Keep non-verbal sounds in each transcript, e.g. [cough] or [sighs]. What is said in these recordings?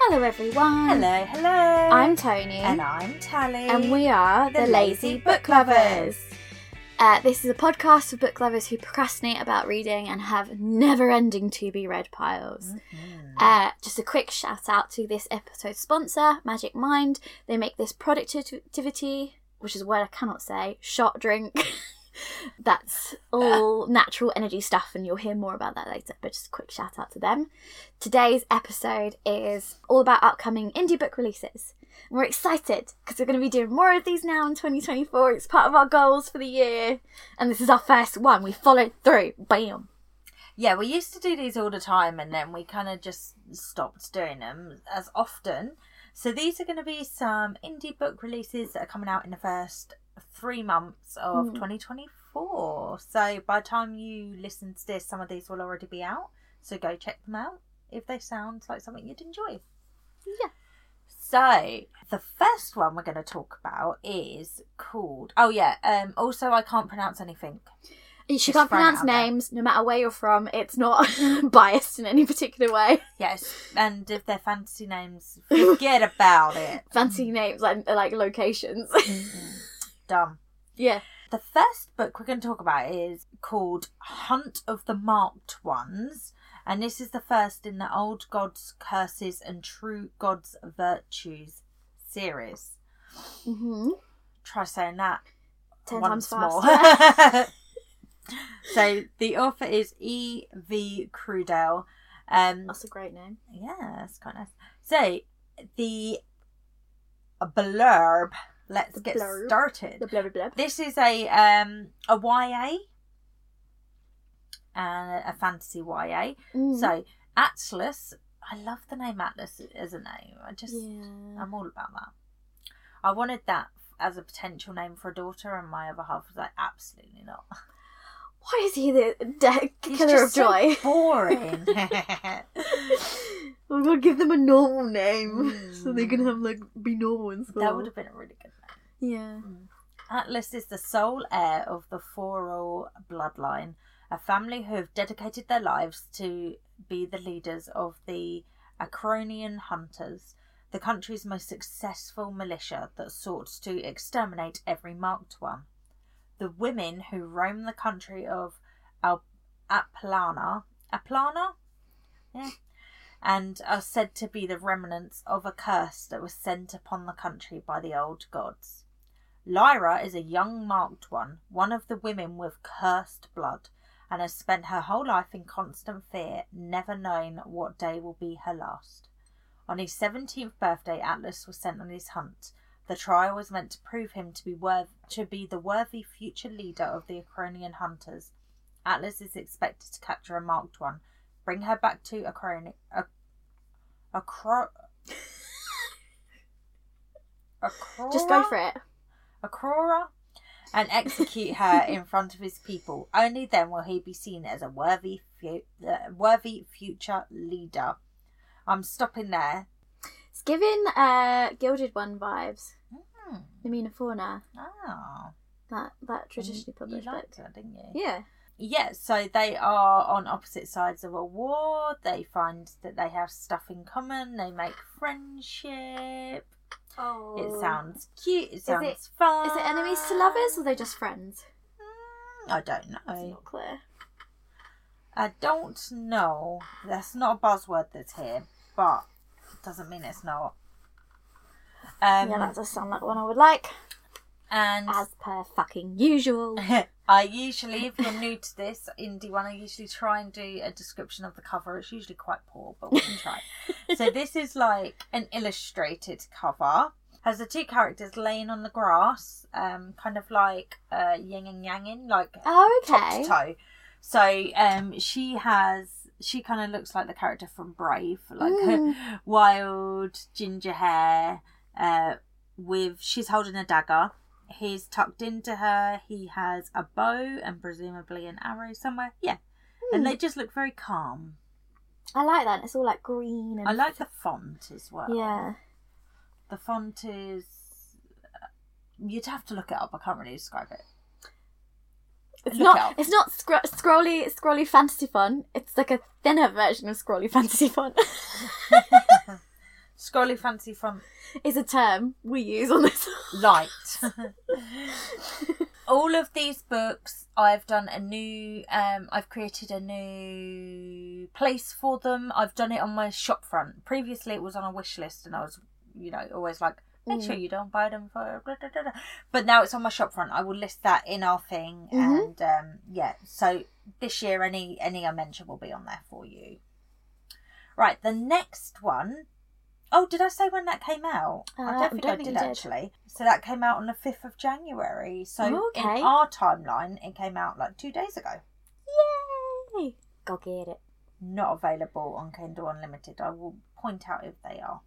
Hello, everyone. Hello, hello. I'm Tony. and I'm Tally. and we are the, Lazy Book Lovers. Uh, this is a podcast for book lovers who procrastinate about reading and have never ending to be read piles. Mhm. Uh, just a quick shout out to this episode's sponsor, Magic Mind. They make this productivity, which is a word I cannot say, shot drink. [laughs] That's uh, all natural energy stuff, and you'll hear more about that later. But just a quick shout out to them. Today's episode is all about upcoming indie book releases. We're excited because we're going to be doing more of these now in 2024. It's part of our goals for the year, and this is our first one. We followed through. Bam. Yeah, we used to do these all the time and then we kind of just stopped doing them as often. So these are going to be some indie book releases that are coming out in the first three months of Mm. 2024. So by the time you listen to this, some of these will already be out. So go check them out if they sound like something you'd enjoy. Yeah. So the first one we're going to talk about is called. Oh yeah. Um. Also, I can't pronounce anything. She Just can't pronounce out there. names, no matter where you're from. It's not [laughs] biased in any particular way. Yes, and if they're fantasy names, forget about it. [laughs] Fancy names like like locations. Mm-mm. Dumb. yeah. The first book we're going to talk about is called Hunt of the Marked Ones, and this is the first in the Old Gods' Curses and True Gods' Virtues series. Mm-hmm. Try saying that Ten once times more. [laughs] so the author is E. V. Crudell. Um, That's a great name. Yeah, that's quite nice. So, the blurb. Let's The get blurb. started. The blah blah. This is a um a YA and a fantasy YA. Mm. So, Atlas. I love the name Atlas as a name. I just yeah. I'm all about that. I wanted that as a potential name for a daughter, and my other half was like, absolutely not. [laughs] Why is he the de- killer of just so joy? boring. [laughs] I'm gonna give them a normal name [laughs] so they can Mm. have like be normal in school. that would have been a really good name. Yeah. Atlas is the sole heir of the Foro bloodline, a family who have dedicated their lives to be the leaders of the Acronian Hunters, the country's most successful militia that sought to exterminate every marked one. The women who roam the country of Al- Aplana, Aplana, yeah, and are said to be the remnants of a curse that was sent upon the country by the old gods. Lyra is a young marked one, one of the women with cursed blood, and has spent her whole life in constant fear, never knowing what day will be her last. On his seventeenth birthday, Atlas was sent on his hunt. The trial was meant to prove him to be worth to be the worthy future leader of the Acronian hunters. Atlas is expected to capture a marked one, bring her back to Acroni, a, Acro, Acrora? [laughs] Just go for it. Aurora and execute her in front of his people. Only then will he be seen as a worthy, fu- uh, worthy future leader. I'm stopping there. Giving uh Gilded One vibes. Hmm. Namina Forna. Oh, That that traditionally you published book. that, didn't you? Yeah. Yeah, so they are on opposite sides of a war. They find that they have stuff in common. They make friendship. Oh. It sounds cute. It sounds it- fun. Is it enemies to lovers or are they just friends? Mm, I don't know. It's not clear. I don't know. That's not a buzzword that's here, but doesn't mean it's not. Um, yeah, that does sound like one I would like. and As per fucking usual. [laughs] I usually, if you're new to this indie one, I usually try and do a description of the cover. It's usually quite poor, but we can try. [laughs] so this is like an illustrated cover. Has the two characters laying on the grass, um, kind of like uh, yin and yanging, like Oh, top okay. to toe. So um, she has. She kind of looks like the character from Brave, like Mm. wild ginger hair. Uh, with she's holding a dagger. He's tucked into her. He has a bow and presumably an arrow somewhere. Yeah, and Hmm. they just look very calm. I like that. It's all like green and I like the font as well. Yeah. the font is. You'd have to look it up. I can't really describe it. It's Look not. out. It's not scro- scrolly. Scrolly fantasy fun. It's like a thinner version of scrolly [laughs] fantasy fun. [laughs] Scrolly fantasy fun Is a term we use on this. light. [laughs] All of these books, I've done a new. Um, I've created a new place for them. I've done it on my shop front. Previously, it was on a wish list, and I was, you know, always like, make sure Mm. you don't buy them for. blah, blah, blah, blah." But now it's on my shop front. I will list that in our thing, Mhm. and um, yeah. So this year, any any I mention will be on there for you. Right, the next one Oh, did I say when that came out? Uh, I don't think don't I did actually. So that came out on the fifth of January. So Okay. in our timeline, it came out like two days ago. Yay! Go get it. Not available on Kindle Unlimited. I will point out if they are.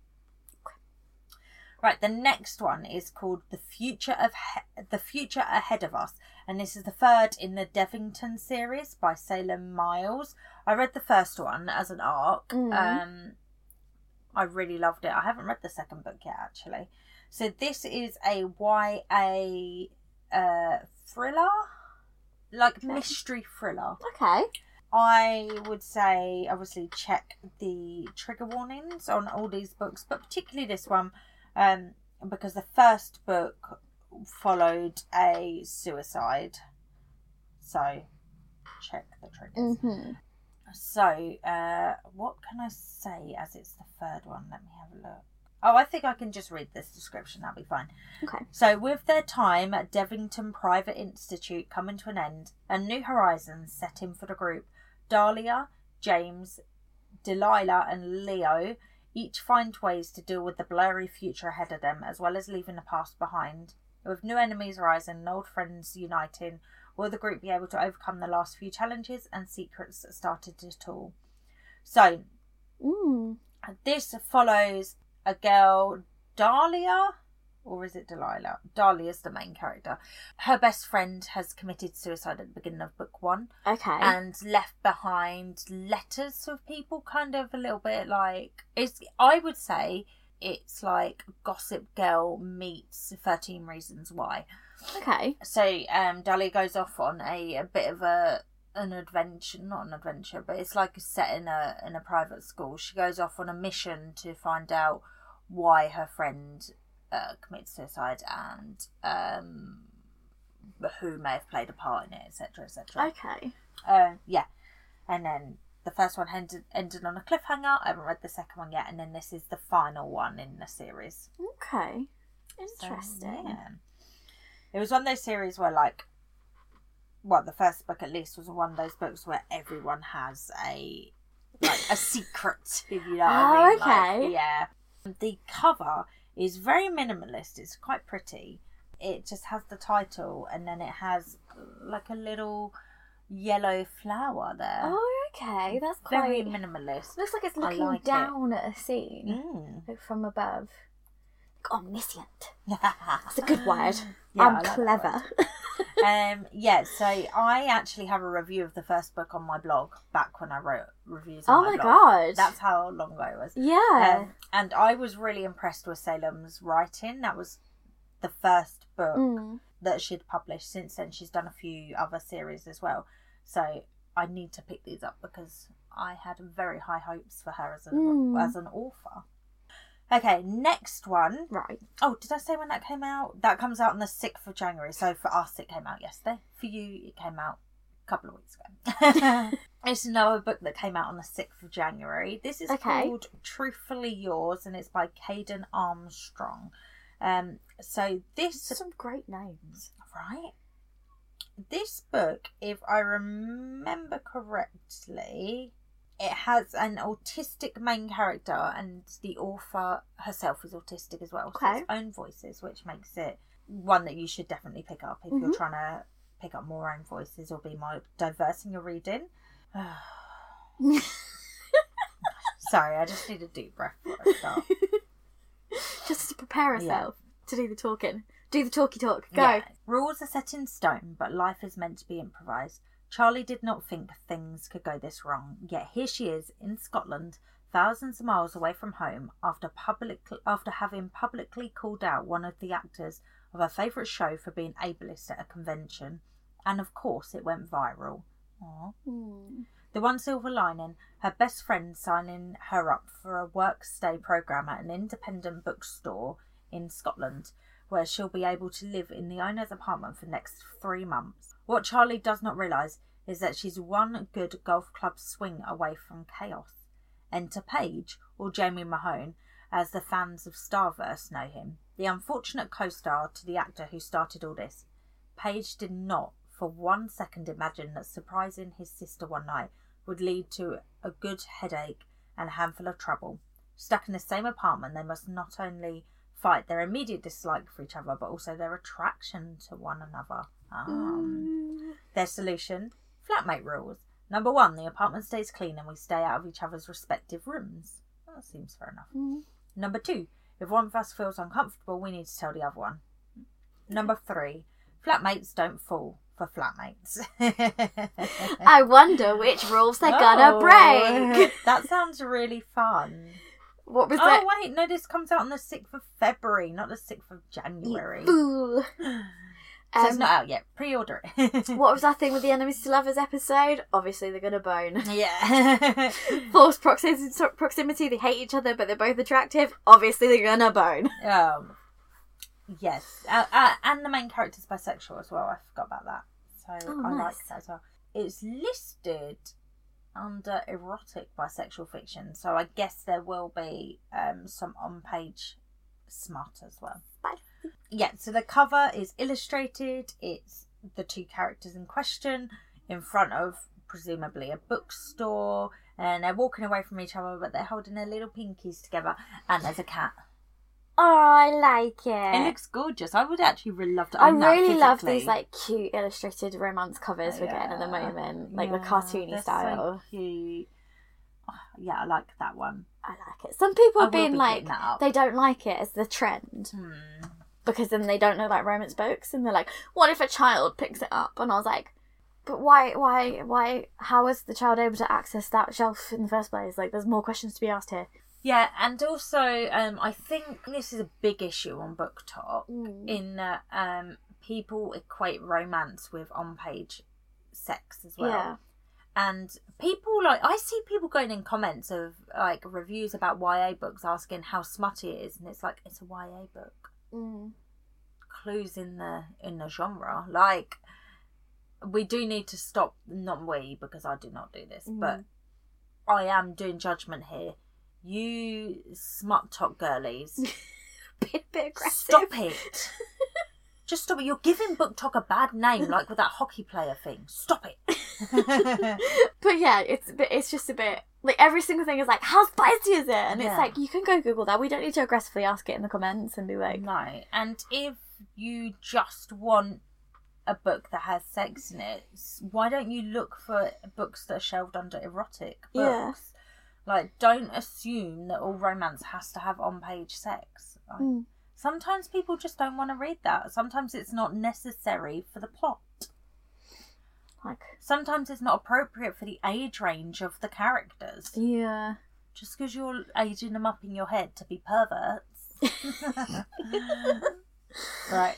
Right, the next one is called "The Future of he- The Future Ahead of Us," and this is the third in the Devington series by Salem Miles. I read the first one as an arc. Mhm. Um, I really loved it. I haven't read the second book yet, actually. So this is a YA uh, thriller, like Okay. mystery thriller. Okay. I would say obviously check the trigger warnings on all these books, but particularly this one, um, because the first book followed a suicide. So check the triggers. Mm-hmm. So, uh, what can I say as it's the third one? Let me have a look. Oh, I think I can just read this description. That'll be fine. Okay. So, with their time at Devington Private Institute coming to an end, a new horizons set in for the group, Dahlia, James, Delilah, and Leo each find ways to deal with the blurry future ahead of them, as well as leaving the past behind. With new enemies rising and old friends uniting, will the group be able to overcome the last few challenges and secrets that started it all? So, this follows a girl, Dahlia, or is it Delilah? is the main character. Her best friend has committed suicide at the beginning of book one Okay. and left behind letters of people, kind of a little bit like it's. I would say it's like Gossip Girl meets Thirteen Reasons Why. okay. So um, Dahlia goes off on a, a bit of a an adventure, not an adventure, but it's like set in a in a private school. She goes off on a mission to find out why her friend uh, committed suicide and um, who may have played a part in it, etc., etc. Okay. Uh, yeah, and then the first one ended ended on a cliffhanger. I haven't read the second one yet, and then this is the final one in the series. Okay. So, Interesting. yeah. It was one of those series where, like, well, the first book at least was one of those books where everyone has a like a [laughs] secret, if you know what I Oh, mean. Like, okay. yeah. The cover is very minimalist. It's quite pretty. It just has the title, and then it has like a little yellow flower there. Oh, okay. That's very quite. minimalist. Looks like it's looking like it. down at a scene Mm. like from above. Like omniscient. [laughs] That's a good word. [laughs] Yeah, I'm like clever. [laughs] um yeah so i actually have a review of the first book on my blog back when i wrote reviews on oh my my god. that's how long ago it was yeah. um, and i was really impressed with salem's writing that was the first book Mm. that she'd published since then she's done a few other series as well so i need to pick these up because i had very high hopes for her as an, Mm. as an author okay next one Right. Oh, did I say when that came out? That comes out on the 6th of January. So for us, it came out yesterday. For you, it came out a couple of weeks ago. [laughs] it's another book that came out on the 6th of January. This is Okay. called Truthfully Yours and it's by Caden Armstrong. Um, so this, Some great names. right? This book, if I remember correctly, it has an autistic main character, and the author herself is autistic as well. So Okay. its own voices, which makes it one that you should definitely pick up if you're Mhm. trying to pick up more own voices or be more diverse in your reading. [laughs] Sorry, I just need a deep breath before I start. [laughs] Just to prepare Yeah. herself to do the talking. Do the talky talk. Go. Yeah. Rules are set in stone, but life is meant to be improvised. Charlie did not think things could go this wrong, yet here she is in Scotland, thousands of miles away from home, after public after having publicly called out one of the actors of her favourite show for being ableist at a convention, and of course it went viral. Hmm. The one silver lining, her best friend signing her up for a work stay program at an independent bookstore in Scotland, where she'll be able to live in the owner's apartment for the next three months. What Charlie does not realise is that she's one good golf club swing away from chaos. Enter Paige, or Jamie Mahone, as the fans of Starverse know him, the unfortunate co star to the actor who started all this. Paige did not for one second imagine that surprising his sister one night would lead to a good headache and a handful of trouble. Stuck in the same apartment, they must not only fight their immediate dislike for each other, but also their attraction to one another. Um, their solution flatmate rules. Number one, the apartment stays clean and we stay out of each other's respective rooms. Well, that seems fair enough. Mm. Number two, if one of us feels uncomfortable, we need to tell the other one. Number three, flatmates don't fall for flatmates. [laughs] [laughs] I wonder which rules they're gonna Oh, break. [laughs] that sounds really fun. What was Oh that? wait, no, this comes out on the sixth of February, not the sixth of January. So it's Um, not out yet. Pre-order it. [laughs] What was our thing with the enemies to lovers episode? Obviously, they're gonna bone. [laughs] yeah. [laughs] Force proximity, proximity. They hate each other, but they're both attractive. Obviously, they're gonna bone. um. Yes, uh, uh, and the main character's bisexual as well. I forgot about that. So Oh, I like that as well. It's listed under erotic bisexual fiction, so I guess there will be um, some on-page smut as well. Yeah, so the cover is illustrated. It's the two characters in question in front of presumably a bookstore, and they're walking away from each other, but they're holding their little pinkies together, and there's a cat. Oh, I like it. It looks gorgeous. I would actually really love to I really love these like cute illustrated romance covers we're getting at the moment, like the cartoony they're so style. cute. Oh, yeah, I like that one. I like it. Some people I have been be like picking that up. they don't like it as the trend Hmm. Because then they don't know like romance books and they're like, what if a child picks it up? And I was like, but why, why, why? How is the child able to access that shelf in the first place? Like, there's more questions to be asked here. Yeah, and also, um, I think this is a big issue on BookTok Mm. in that um, people equate romance with on-page sex as well. Yeah. And people like I see people going in comments of like reviews about YA books asking how smutty it is, and it's like it's a YA book. Mm. Clues in the in the genre. Like we do need to stop not we because I do not do this, but Mhm. I am doing judgment here. You smut top girlies. [laughs] Bit, bit aggressive. Stop it. Just stop it. You're giving BookTok a bad name, like with that hockey player thing. Stop it. [laughs] but yeah, it's bit, it's just a bit like every single thing is like, how spicy is it? And it's like you can go Google that. We don't need to aggressively ask it in the comments and be like, no. And if you just want a book that has sex in it, why don't you look for books that are shelved under erotic books? Yeah. Like, don't assume that all romance has to have on page sex. Like, Mm. Sometimes people just don't want to read that. Sometimes it's not necessary for the plot. like, Sometimes it's not appropriate for the age range of the characters. yeah. Just because you're aging them up in your head to be perverts. [laughs] [laughs] right.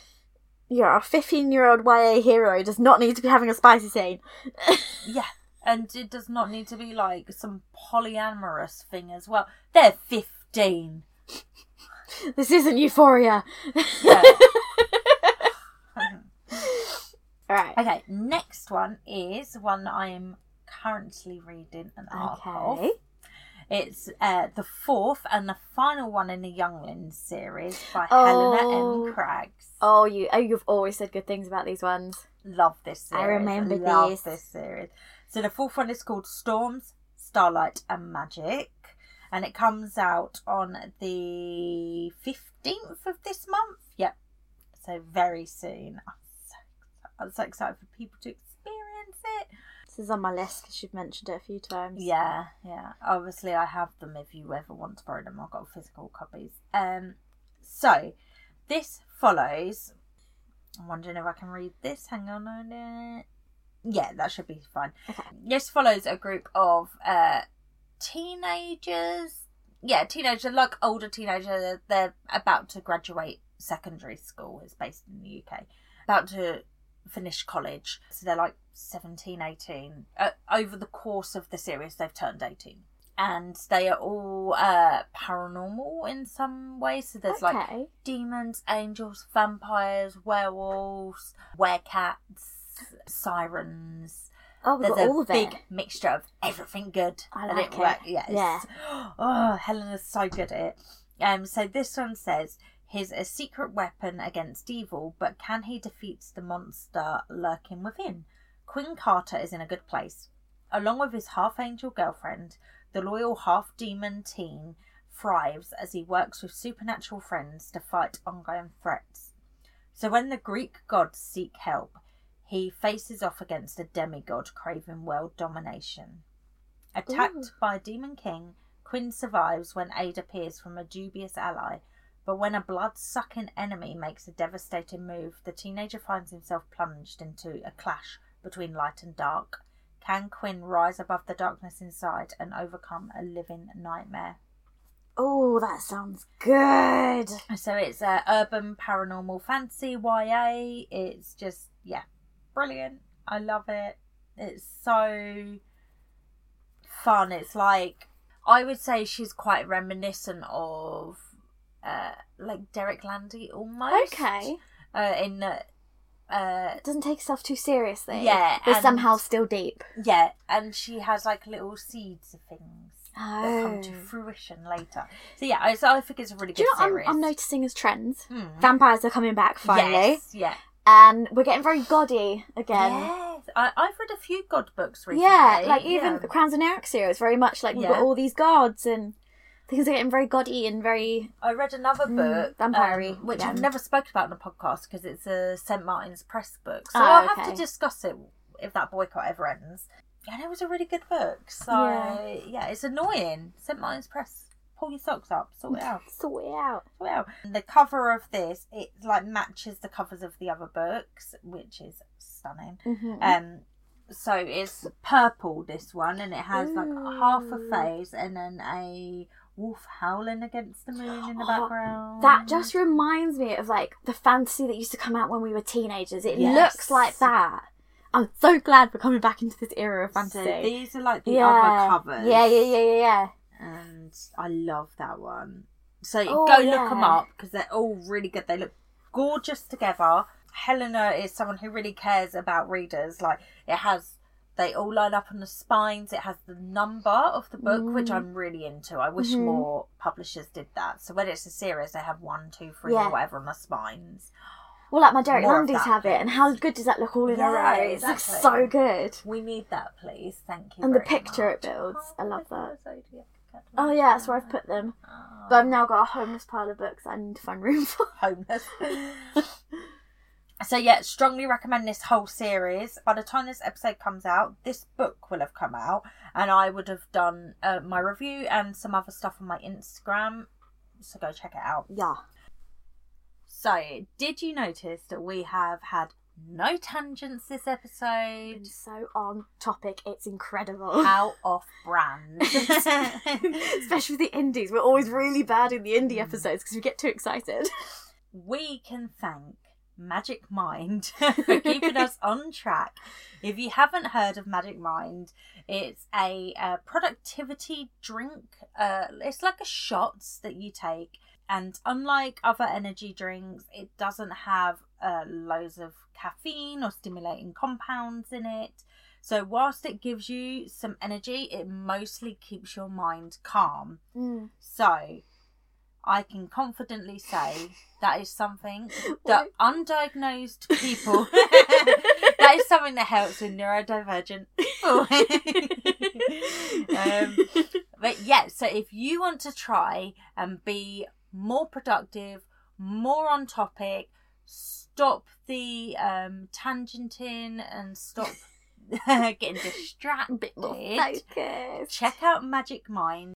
Yeah, a 15 year old YA hero does not need to be having a spicy scene. [laughs] Yeah. And it does not need to be like some polyamorous thing as well. They're 15. This isn't Euphoria. Yeah. [laughs] [laughs] Alright. okay, next one is one I am currently reading an of. Okay. It's uh, the fourth and the final one in the Younglings series by Helena Oh. M. Craggs. Oh, you oh, you've always said good things about these ones. Love this series. I remember Love this. this series. So the fourth one is called Storms, Starlight and Magic. And it comes out on the 15th of this month. Yep. So very soon. I'm so, I'm so excited for people to experience it. This is on my list because you've mentioned it a few times. Yeah, yeah. Obviously, I have them if you ever want to borrow them. I've got physical copies. Um, so this follows. I'm wondering if I can read this. Hang on a minute. Yeah, that should be fine. Okay. This follows a group of uh teenagers. Yeah, teenagers, like older teenagers. They're about to graduate secondary school. It's based in the UK. About to finished college. So they're like 17, 18. Uh, over the course of the series, they've turned 18. And they are all uh, paranormal in some way. So there's like demons, angels, vampires, werewolves, werecats, sirens. Oh, we've There's got a all of big it. mixture of everything good. I and like it. work- Yeah. [gasps] Oh, Helena's so good at it. Um, so this one says he's a secret weapon against evil, but can he defeat the monster lurking within? Quinn Carter is in a good place. Along with his half angel girlfriend, the loyal half demon teen thrives as he works with supernatural friends to fight ongoing threats. So when the Greek gods seek help, he faces off against a demigod craving world domination. Attacked Ooh. by a demon king, Quinn survives when aid appears from a dubious ally. But when a blood sucking enemy makes a devastating move, the teenager finds himself plunged into a clash between light and dark. Can Quinn rise above the darkness inside and overcome a living nightmare? Oh, that sounds good. So it's a urban paranormal fantasy YA. It's just yeah, brilliant. I love it. It's so fun. It's like I would say she's quite reminiscent of uh like Derek Landy almost. Okay. Uh, in that uh Doesn't take itself too seriously. Yeah, But and- somehow still deep. yeah, and she has like little seeds of things that come to Oh. fruition later. So yeah, I, so I think it's a really Do good you know series. I'm, I'm noticing as trends? Hmm. Vampires are coming back finally. Yes, yeah. And we're getting very gaudy again. Yes, I, I've read a few god books recently. Yeah, like even yeah. the Crowns and Eric series, very much like we've got all these gods and things are getting very gaudy and very I read another Mm, book, vampire-y um, which again. I've never spoken about in the podcast because it's a St Martin's Press book. So Oh, I'll have to discuss it if that boycott ever ends. And it was a really good book. So Yeah. yeah, it's annoying. St Martin's Press, pull your socks up, sort it out. sort it out. sort it out. The cover of this, it like matches the covers of the other books, which is stunning. hmm Um, so it's purple this one, and it has like half a face and then a wolf howling against the moon in the Oh, [gasps] background. That just reminds me of like the fantasy that used to come out when we were teenagers. It Yes. looks like that. I'm so glad we're coming back into this era of So fantasy. these are like the yeah. other covers. Yeah, yeah, yeah, yeah, yeah. and I love that one. So Oh, go look them up because they're all really good. They look gorgeous together. Helena is someone who really cares about readers. Like it has, they all line up on the spines. It has the number of the book, which Mm. I'm really into. I wish Mhm. more publishers did that. So when it's a series, they have one, two, three, Yeah. or whatever on the spines. Well, like my Derek Landys have it, and how good does that look all in a Yeah, row? It looks exactly. so good. We need that, please. Thank you. And the picture it much. builds. I love that. Oh yeah, that's where I've put them. Oh. But I've now got a homeless pile of books I need to find room for. homeless. [laughs] so yeah, strongly recommend this whole series. By the time this episode comes out, this book will have come out, and I would have done uh, my review and some other stuff on my Instagram. So go check it out. Yeah. So, did you notice that we have had no tangents this episode? Been so on topic, it's incredible. How off brand. [laughs] Especially with the indies. We're always really bad in the indie episodes because we get too excited. we can thank Magic Mind [laughs] for [laughs] keeping us on track. If you haven't heard of Magic Mind, it's a, uh productivity drink. Uh, it's like a shots that you take, and unlike other energy drinks, it doesn't have uh, loads of caffeine or stimulating compounds in it. So whilst it gives you some energy, it mostly keeps your mind calm. Mm. So, I can confidently say that is something [laughs] that undiagnosed people [laughs] that is something that helps with neurodivergent. [laughs] um, but yeah, so if you want to try and be more productive, more on topic, stop the um, tangenting and stop getting distracted. A bit more focused. Check out Magic Mind.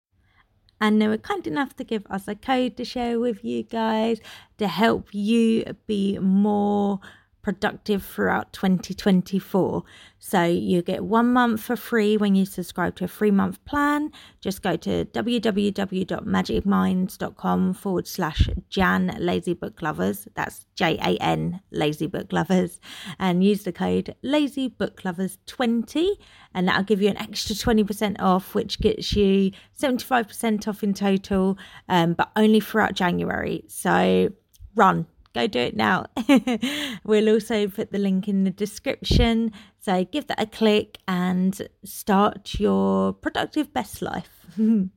And they were kind enough to give us a code to share with you guys to help you be more productive throughout 2024. So you get one month for free when you subscribe to a three month plan. Just go to www.magicminds.com forward slash Jan Lazy Book Lovers. That's J A N Lazy Book Lovers. And use the code Lazy Book Lovers 20 and that'll give you an extra 20% off, which gets you 75% off in total, um, but only throughout January. So run go do it now. [laughs] we'll also put the link in the description. So give that a click and start your productive best life. [laughs]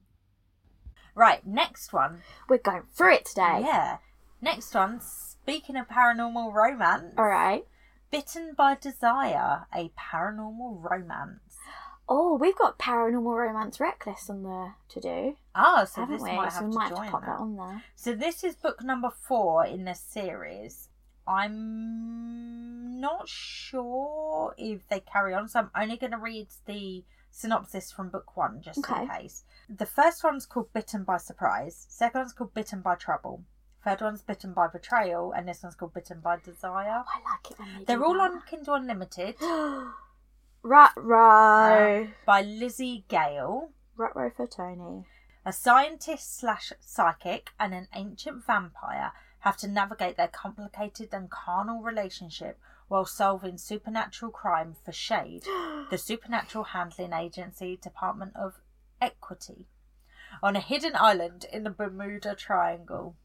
Right, next one. We're going through it today. Yeah. Next one, speaking of paranormal romance, All right. Bitten by Desire, a paranormal romance. Oh, we've got paranormal romance reckless on the to do, Ah, so this we? might so have to might have pop that that. on there. So this is book number four in the series. I'm not sure if they carry on, so I'm only going to read the synopsis from book one just in case. The first one's called Bitten by Surprise. Second one's called Bitten by Trouble. Third one's Bitten by Betrayal, and this one's called Bitten by Desire. Oh, I like it when they They're all that. on Kindle Unlimited [gasps] [gasps] [gasps] Rat uh, row. by Lizzie Gale. Rat row for Tony. A scientist slash psychic and an ancient vampire have to navigate their complicated and carnal relationship while solving supernatural crime for Shade, [gasps] the Supernatural Handling Agency Department of Equity, on a hidden island in the Bermuda Triangle.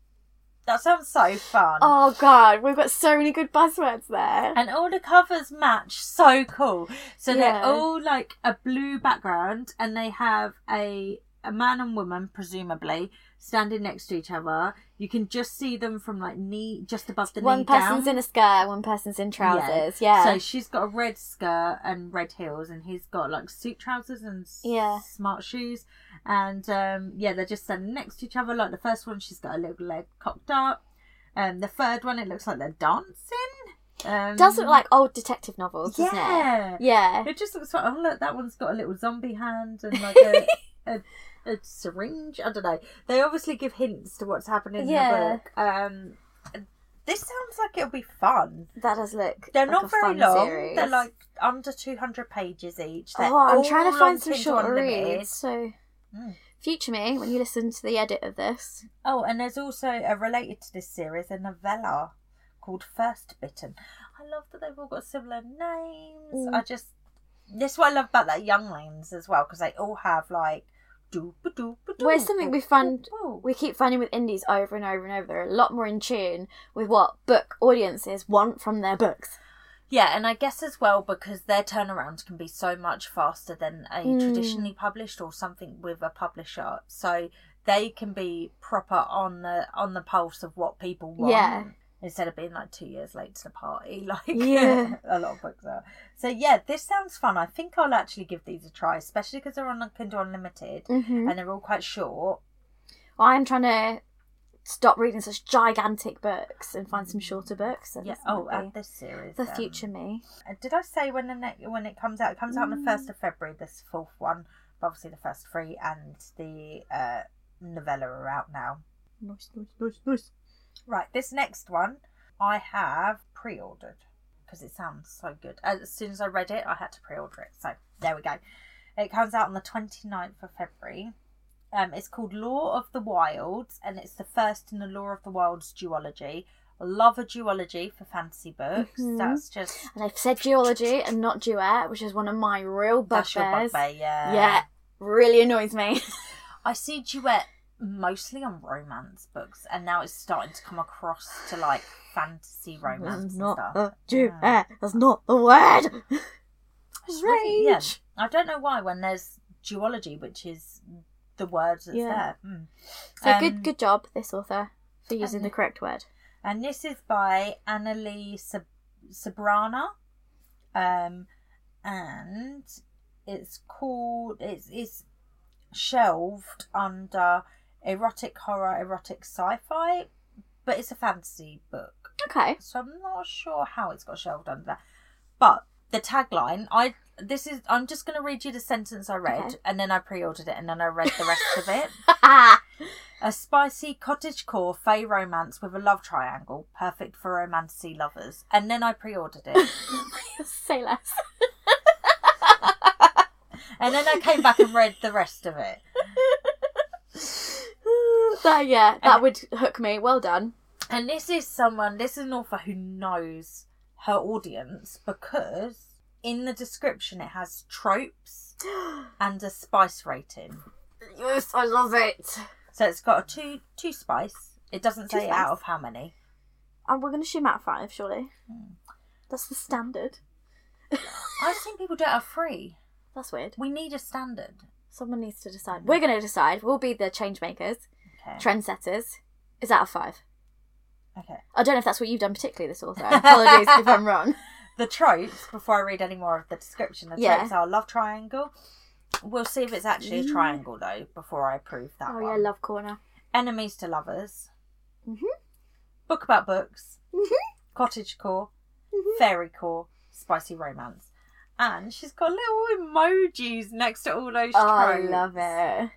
That sounds so fun. Oh god, we've got so many good buzzwords there. And all the covers match so cool. So Yeah. they're all like a blue background and they have a a man and woman, presumably, standing next to each other. You can just see them from like knee just above the One knee One person's down. in a skirt, one person's in trousers. Yeah. So she's got a red skirt and red heels, and he's got like suit trousers and Yeah. smart shoes. And um, yeah, they're just standing next to each other. Like the first one, she's got a little leg cocked up. Um, the third one, it looks like they're dancing. Um, Does look like old detective novels, doesn't it? yeah. Yeah. It just looks like oh look, that one's got a little zombie hand and like [laughs] a, a, a syringe. I don't know. They obviously give hints to what's happening in Yeah. the book. Um, this sounds like it'll be fun. That does look. They're like not very long. Series. They're like under two hundred pages each. They're Oh, I'm trying to find some short reads. So, Mm. future me, when you listen to the edit of this, Oh, and there's also a related to this series a novella called First Bitten. I love that they've all got similar names. Mm. I just this is what I love about that Younglings as well because they all have like. Well, it's something we find- we keep finding with indies over and over and over. They're a lot more in tune with what book audiences want from their books. Yeah, and I guess as well because their turnaround can be so much faster than a Mm. traditionally published or something with a publisher. So they can be proper on the on the pulse of what people want. Yeah. Instead of being like two years late to the party, [laughs] like Yeah. a lot of books are. So yeah, this sounds fun. I think I'll actually give these a try, especially because they're on Kindle Unlimited Mm-hmm. and they're all quite short. I'm trying to stop reading such gigantic books and find some shorter books. So Yeah. Oh, and this series. the future me. Did I say when the ne- when it comes out? It comes out on the first of February. This fourth one, but obviously the first three and the uh, novella are out now. Nice, nice, nice, nice. Right, this next one I have pre-ordered because it sounds so good. As soon as I read it, I had to pre-order it. So there we go. It comes out on the 29th of February. Um, it's called Law of the Wilds, and it's the first in the Law of the Wilds duology. I love a duology for fantasy books. Mhm. That's just And they've said duology and not duet, which is one of my real that's your bugbear, yeah. Yeah, really annoys me. [laughs] I see duet mostly on romance books, and now it's starting to come across to like fantasy romance and not stuff. duet. Yeah. That's not the word. [laughs] It's really- yeah. I don't know why when there's duology, which is the word that's Yeah. there. Mm. So Um, good, good job, this author, for using the correct word. And this is by Annalie Sab- Sabrana. Um, and it's called, it's, it's shelved under erotic horror, erotic sci fi, but it's a fantasy book. Okay. So I'm not sure how it's got shelved under that. But the tagline, I this is I'm just gonna read you the sentence I read Okay. and then I pre ordered it and then I read the rest of it. [laughs] A spicy cottagecore fey romance with a love triangle, perfect for romancy lovers. And then I pre-ordered it, [laughs] Say less. [laughs] and then I came back and read the rest of it. That yeah, that would hook me. Well done. And this is someone, this is an author who knows her audience because in the description it has tropes [gasps] and a spice rating. Yes, I love it. So it's got a two two spice. It doesn't Two say spice? out of how many. And we're gonna shoot out of five, surely. Hmm. That's the standard. [laughs] I've seen people do it at three. That's weird. We need a standard. Someone needs to decide. We're gonna decide. We'll be the change makers, Okay. trendsetters. Is out of five. okay. I don't know if that's what you've done particularly this author. [laughs] Apologies if I'm wrong. [laughs] The tropes, before I read any more of the description, the Yeah. tropes are love triangle. We'll see if it's actually a triangle though, before I approve that Oh one. yeah, love corner. Enemies to lovers. Mhm. Book about books. Mhm. Cottage core. Mhm. Fairy core. Spicy romance. And she's got little emojis next to all those Oh, I love it.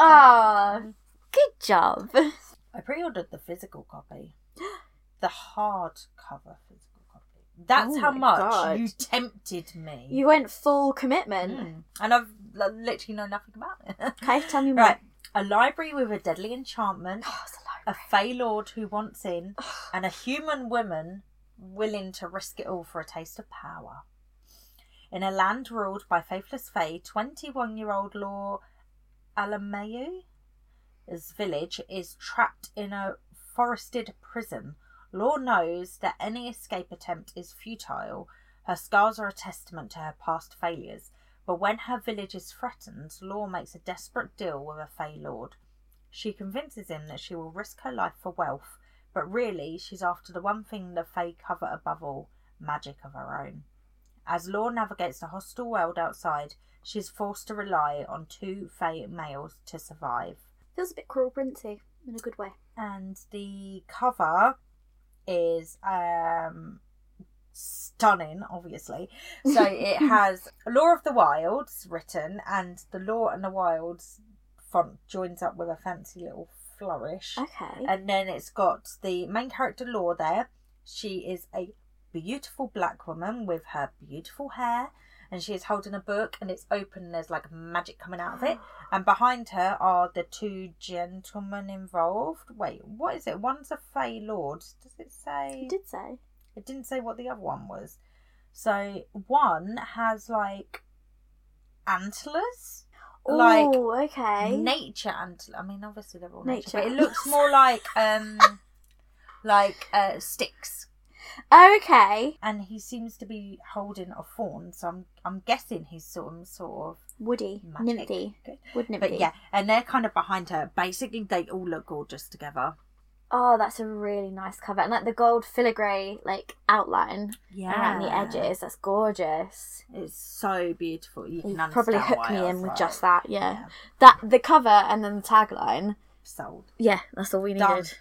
Oh, good job. [laughs] I pre-ordered the physical copy, [gasps] the hardcover physical copy. That's Oh how my much God. you tempted me. You went full commitment. Mm. and I've li- literally know nothing about it. [laughs] Okay, tell me more. right, a library with a deadly enchantment, Oh, it's a a library. fey lord who wants in, [sighs] and a human woman willing to risk it all for a taste of power. In a land ruled by faithless fae, 21 year old Law Alameu's village is trapped in a forested prison. Law knows that any escape attempt is futile. Her scars are a testament to her past failures. But when her village is threatened, Law makes a desperate deal with a Fey Lord. She convinces him that she will risk her life for wealth, but really she's after the one thing the Fae cover above all magic of her own. As Law navigates the hostile world outside, she is forced to rely on two Fae males to survive. Feels a bit cruel princey in a good way. And the cover is um stunning, obviously. So it [laughs] has Law of the Wilds written, and the Law and the Wilds font joins up with a fancy little flourish. Okay. And then it's got the main character Law there. She is a beautiful black woman with her beautiful hair, and she is holding a book, and it's open. And there's like magic coming out of it, [gasps] and behind her are the two gentlemen involved. Wait, what is it? One's a Fey Lord. Does it say? You did say. It didn't say what the other one was. So one has like antlers, like oh, okay. nature antler. I mean, obviously they're all nature, Nature but it looks more like um, [laughs] like uh, sticks. Okay. And he seems to be holding a fawn, so I'm I'm guessing he's sort of sort of Woody. magic. Nymphy. Wood nymphy. But yeah, and they're kind of behind her. Basically, they all look gorgeous together. Oh, that's a really nice cover. And like the gold filigree like outline yeah. around the edges. That's gorgeous. It's so beautiful. You can probably hook me in with like, just that, yeah. yeah. That the cover and then the tagline. Sold Yeah, that's all we Done. needed.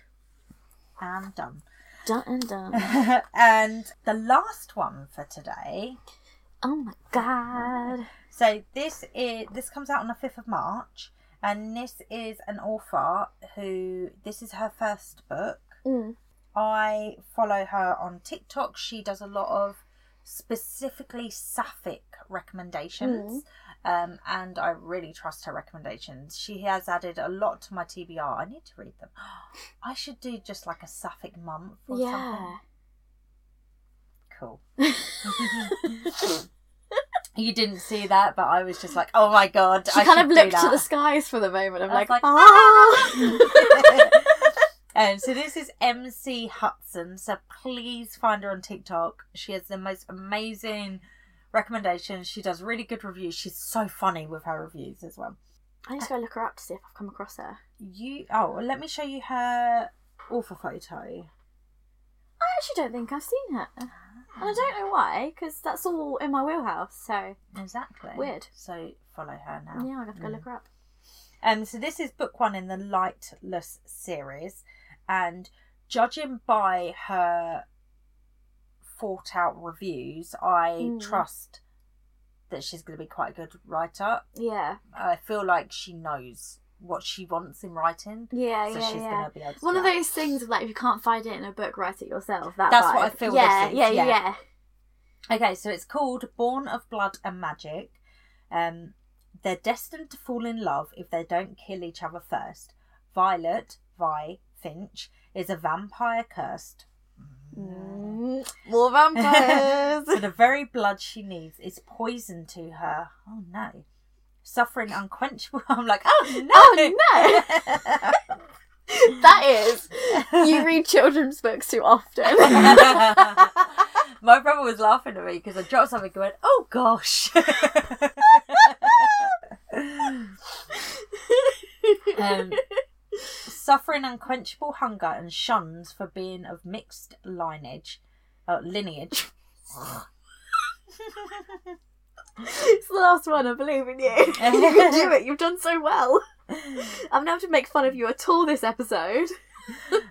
and done. Done and done. [laughs] and the last one for today. oh my god. So this is this comes out on the fifth of March, and this is an author who this is her first book. Mm. I follow her on TikTok. She does a lot of specifically sapphic recommendations. Um, and I really trust her recommendations. She has added a lot to my TBR. I need to read them. [gasps] I should do just like a sapphic month or Yeah. something. Cool. [laughs] you didn't see that, but I was just like, oh my god. She I kind of looked to the skies for the moment. I'm like, like, ah. [laughs] and so this is MC Hudson. So please find her on TikTok. She has the most amazing recommendations. She does really good reviews. She's so funny with her reviews as well. I need to go look her up to see if I've come across her. You oh, let me show you her author photo. I actually don't think I've seen her. And I don't know why, because that's all in my wheelhouse. So, Exactly. Weird. So follow her now. yeah, I'll have to go Mm. look her up. Um, so this is book one in the Lightless series, and judging by her thought out reviews, I Mm. trust that she's going to be quite a good writer. Yeah. I feel like she knows what she wants in writing. Yeah, so yeah, she's yeah. gonna be able to One of those things of like if you can't find it in a book, write it yourself. That That's what. I feel Yeah, this is, yeah, yeah. yeah. Okay, so it's called Born of Blood and Magic. Um, they're destined to fall in love if they don't kill each other first. Violet, Vi, Finch, is a vampire cursed. Mm, more vampires. [laughs] For the very blood she needs is poison to her. Oh no. Suffering unquenchable. [laughs] I'm like, oh no! Oh, [laughs] that is. You read children's books too often. My brother was laughing at me because I dropped something and went, oh gosh. um, suffering unquenchable hunger and shuns for being of mixed lineage, uh, lineage. it's the last one. I believe in you. [laughs] you can do it. You've done so well. I'm now to make fun of you at all this episode.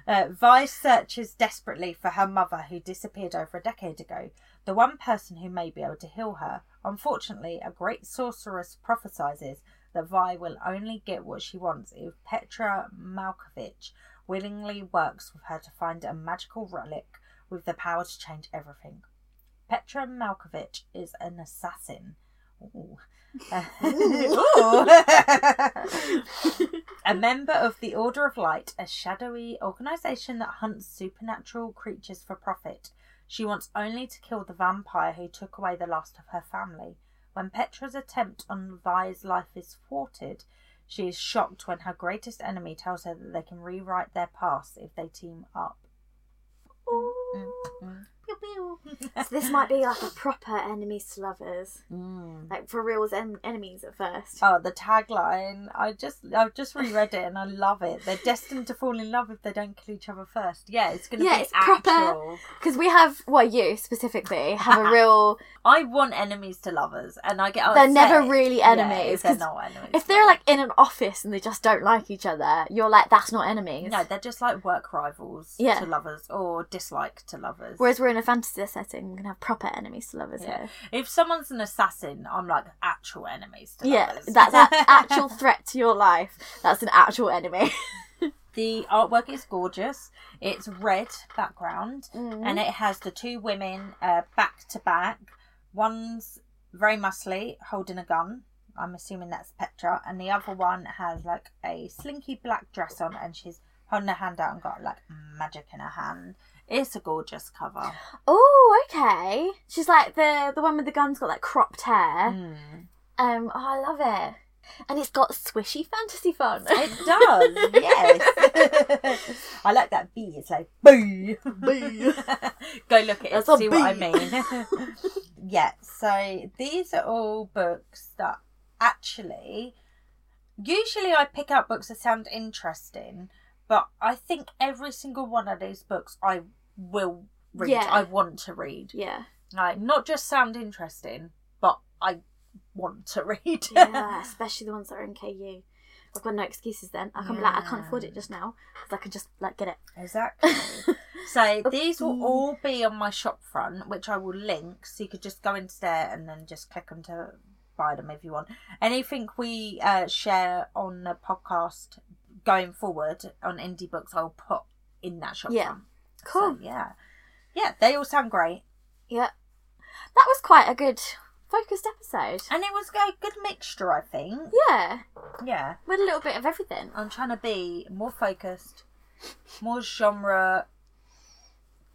Uh, Vi searches desperately for her mother who disappeared over a decade ago, the one person who may be able to heal her. Unfortunately, a great sorceress prophesies that Vi will only get what she wants if Petra Malkovich willingly works with her to find a magical relic with the power to change everything. Petra Malkovich is an assassin. Ooh. Uh, ooh. [laughs] a member of the Order of Light, a shadowy organisation that hunts supernatural creatures for profit. She wants only to kill the vampire who took away the last of her family. When Petra's attempt on Vi's life is thwarted, she is shocked when her greatest enemy tells her that they can rewrite their past if they team up. Mm, mm. Pew, pew. So this might be like a proper enemies to lovers, Mm. like for reals en- enemies at first. Oh, the tagline! I just, I've just reread it and I love it. They're destined to fall in love if they don't kill each other first. Yeah, it's gonna Yeah, be it's proper. actual. Because we have, well, you specifically have a [laughs] real. I want enemies to lovers, and I get. They're never really Yeah, enemies. they're 'cause not enemies. if they're like in an office and they just don't like each other, you're like, that's not enemies. no, they're just like work rivals Yeah. to lovers or dislike to lovers. Whereas we're in a fantasy setting, we can have proper enemies to lovers Yeah. here. if someone's an assassin, I'm like actual enemies to Yeah, lovers. that's an [laughs] actual threat to your life. That's an actual enemy. [laughs] The artwork is gorgeous. It's red background, Mm. and it has the two women uh, back to back. One's very muscly, holding a gun. I'm assuming that's Petra, and the other one has like a slinky black dress on, and she's holding her hand out and got like magic in her hand. It's a gorgeous cover. Oh, okay. She's like the the one with the gun's got like cropped hair. Mm. Um, oh, I love it. And it's got swishy fantasy fun. It does, yes. [laughs] I like that B. It's like boo. Boo. [laughs] Go look at it, That's a see what I mean. [laughs] yeah, so these are all books that actually, usually I pick out books that sound interesting, but I think every single one of these books I will read. Yeah. I want to read. yeah. Like, not just sound interesting, but I want to [laughs] read. Yeah, especially the ones that are in KU. I've got no excuses then. I can be like, I can't afford it just now because I can just like get it. Exactly. [laughs] so these will all be on my shop front, which I will link, so you could just go into there and then just click them to buy them if you want. Anything we uh, share on the podcast going forward on indie books, I'll put in that shop Yeah. front. Cool. So, yeah, yeah, they all sound great, Yeah. That was quite a good focused episode. and it was a good mixture. I think. Yeah. Yeah, With a little bit of everything. I'm trying to be more focused, more genre.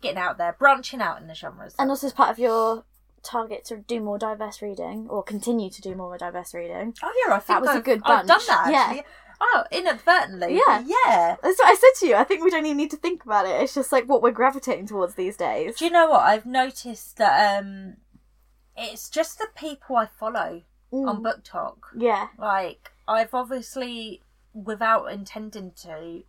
Getting out there, branching out in the genres. And also as part of your target to do more diverse reading or continue to do more diverse reading. Oh yeah, I think that was a I've, good I've done bunch. that. Yeah. Oh, inadvertently. Yeah. yeah. That's what I said to you. I think we don't even need to think about it. It's just like what we're gravitating towards these days. Do you know what I've noticed that um, it's just the people I follow on Mm. BookTok. Yeah. Like I've obviously, without intending to,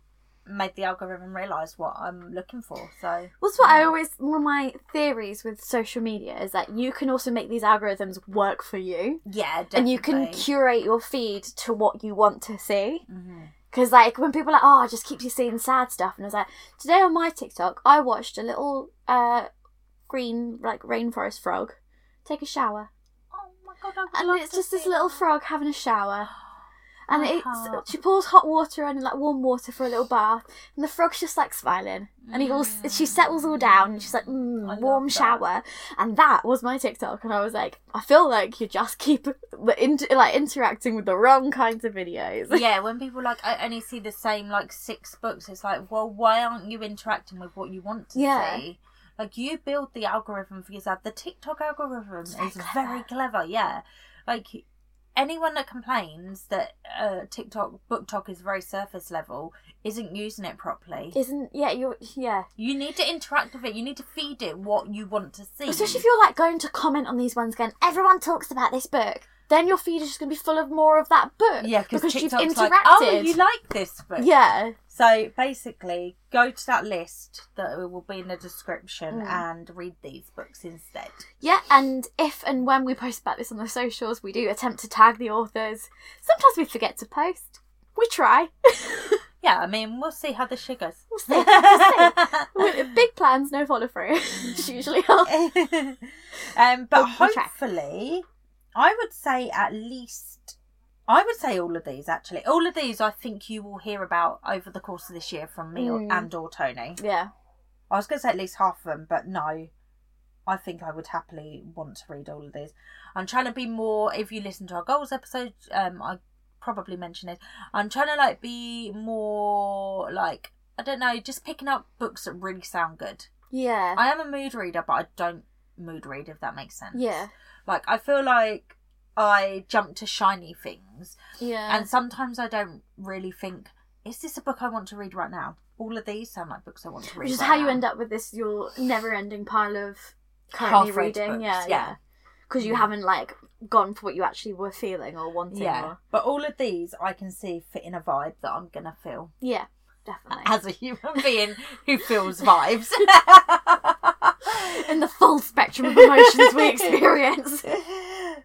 made the algorithm realise what I'm looking for. So That's what I always one of my theories with social media is that you can also make these algorithms work for you. yeah, definitely. And you can curate your feed to what you want to see. Because, like, when people are like, oh, I just keep you seeing sad stuff. And I was like, today on my TikTok, I watched a little uh, green, like, rainforest frog take a shower. Oh my god, And it's just this little frog having a shower. [gasps] And My it's heart. she pours hot water and like warm water for a little bath, and the frog's just like smiling, and he all she settles all down, and she's like, mm, warm shower, and that was my TikTok, and I was like, I feel like you just keep the inter- like interacting with the wrong kinds of videos. yeah, when people like I only see the same like six books, it's like, well, why aren't you interacting with what you want to Yeah. see? Like you build the algorithm for yourself. The TikTok algorithm is clever. very clever. Yeah, like anyone that complains that uh, TikTok BookTok is very surface level isn't using it properly. Isn't yeah you yeah You need to interact with it. You need to feed it what you want to see. especially if you're like going to comment on these ones going everyone talks about this book then your feed is just going to be full of more of that book yeah, because you've interacted like, oh, you like this book? yeah So basically, go to that list that will be in the description Mm. and read these books instead. yeah and if and when we post about this on the socials we do attempt to tag the authors sometimes we forget to post we try [laughs] Yeah, I mean, we'll see how this shit goes. we'll see, we'll see. [laughs] Big plans no follow through [laughs] usually how um, but We'll hopefully, I would say at least, I would say all of these actually. All of these, I think you will hear about over the course of this year from me or, Mm. and or Tony. yeah I was going to say at least half of them, but no. I think I would happily want to read all of these. I'm trying to be more. If you listen to our goals episode, um, I probably mentioned it. I'm trying to like be more like I don't know, just picking up books that really sound good. yeah I am a mood reader, but I don't mood read if that makes sense. yeah Like I feel like I jump to shiny things, yeah and sometimes I don't really think, is this a book I want to read right now? All of these sound like books I want to read. which is right how you end up with this your never-ending pile of currently Half-read reading books, yeah yeah. yeah because you Mm. haven't like gone for what you actually were feeling or wanting Yeah, or but all of these I can see fit in a vibe that I'm gonna feel yeah definitely as a human being who feels vibes. [laughs] [laughs] [laughs] in the full spectrum of emotions we experience [laughs]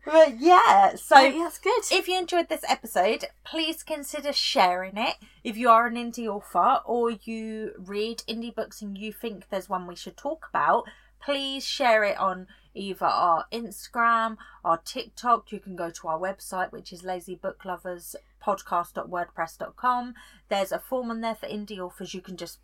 but yeah, so yeah, that's good if you enjoyed this episode, please consider sharing it. If you are an indie author or you read indie books and you think there's one we should talk about, please share it on either our Instagram, our TikTok. You can go to our website, which is lazybookloverspodcast.wordpress.com. There's a form on there for indie authors. You can just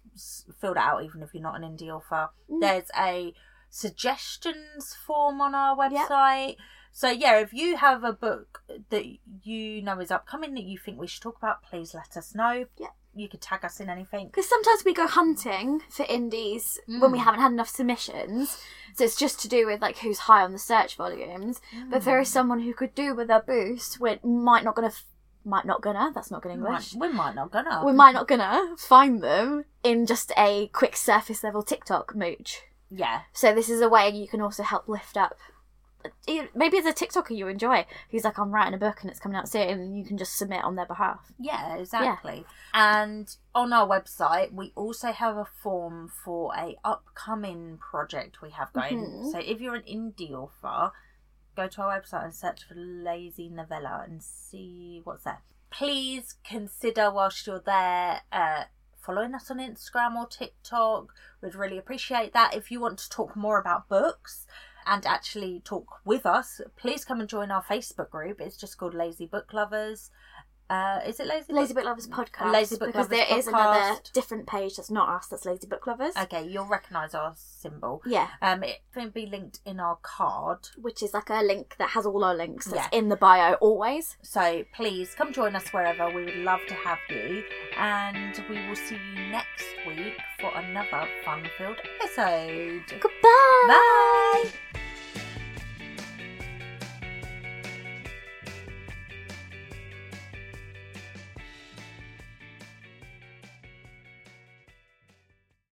fill that out even if you're not an indie author. Mm. There's a suggestions form on our Yep. website. So yeah, if you have a book that you know is upcoming that you think we should talk about, please let us know. Yeah. You could tag us in anything. because sometimes we go hunting for indies when we Mm. haven't had enough submissions so it's just to do with like who's high on the search volumes but if there Mm. someone who could do with a boost we might not gonna f- might not gonna that's not good english Might, we might not gonna. we might not gonna find them in just a quick surface level TikTok mooch. Yeah. So this is a way you can also help lift up. Maybe it's a TikToker you enjoy who's like, I'm writing a book and it's coming out soon, and you can just submit on their behalf. Yeah, exactly. And on our website, we also have a form for a upcoming project we have going. Mhm. So if you're an indie author, go to our website and search for Lazy Novella and see what's there. Please consider whilst you're there. Uh, Following us on Instagram or TikTok, we'd really appreciate that. If you want to talk more about books and actually talk with us, please come and join our Facebook group. It's just called Lazy Book Lovers. Uh, is it Lazy Lazy Book Lovers podcast. Lazy Book because Lovers there is another different page that's not us. That's Lazy Book Lovers. Okay, you'll recognise our symbol. Yeah, Um, it will be linked in our Carrd. which is like a link that has all our links. That's Yeah. in the bio always. So please come join us wherever. We would love to have you. And we will see you next week for another fun filled episode. Goodbye. Bye.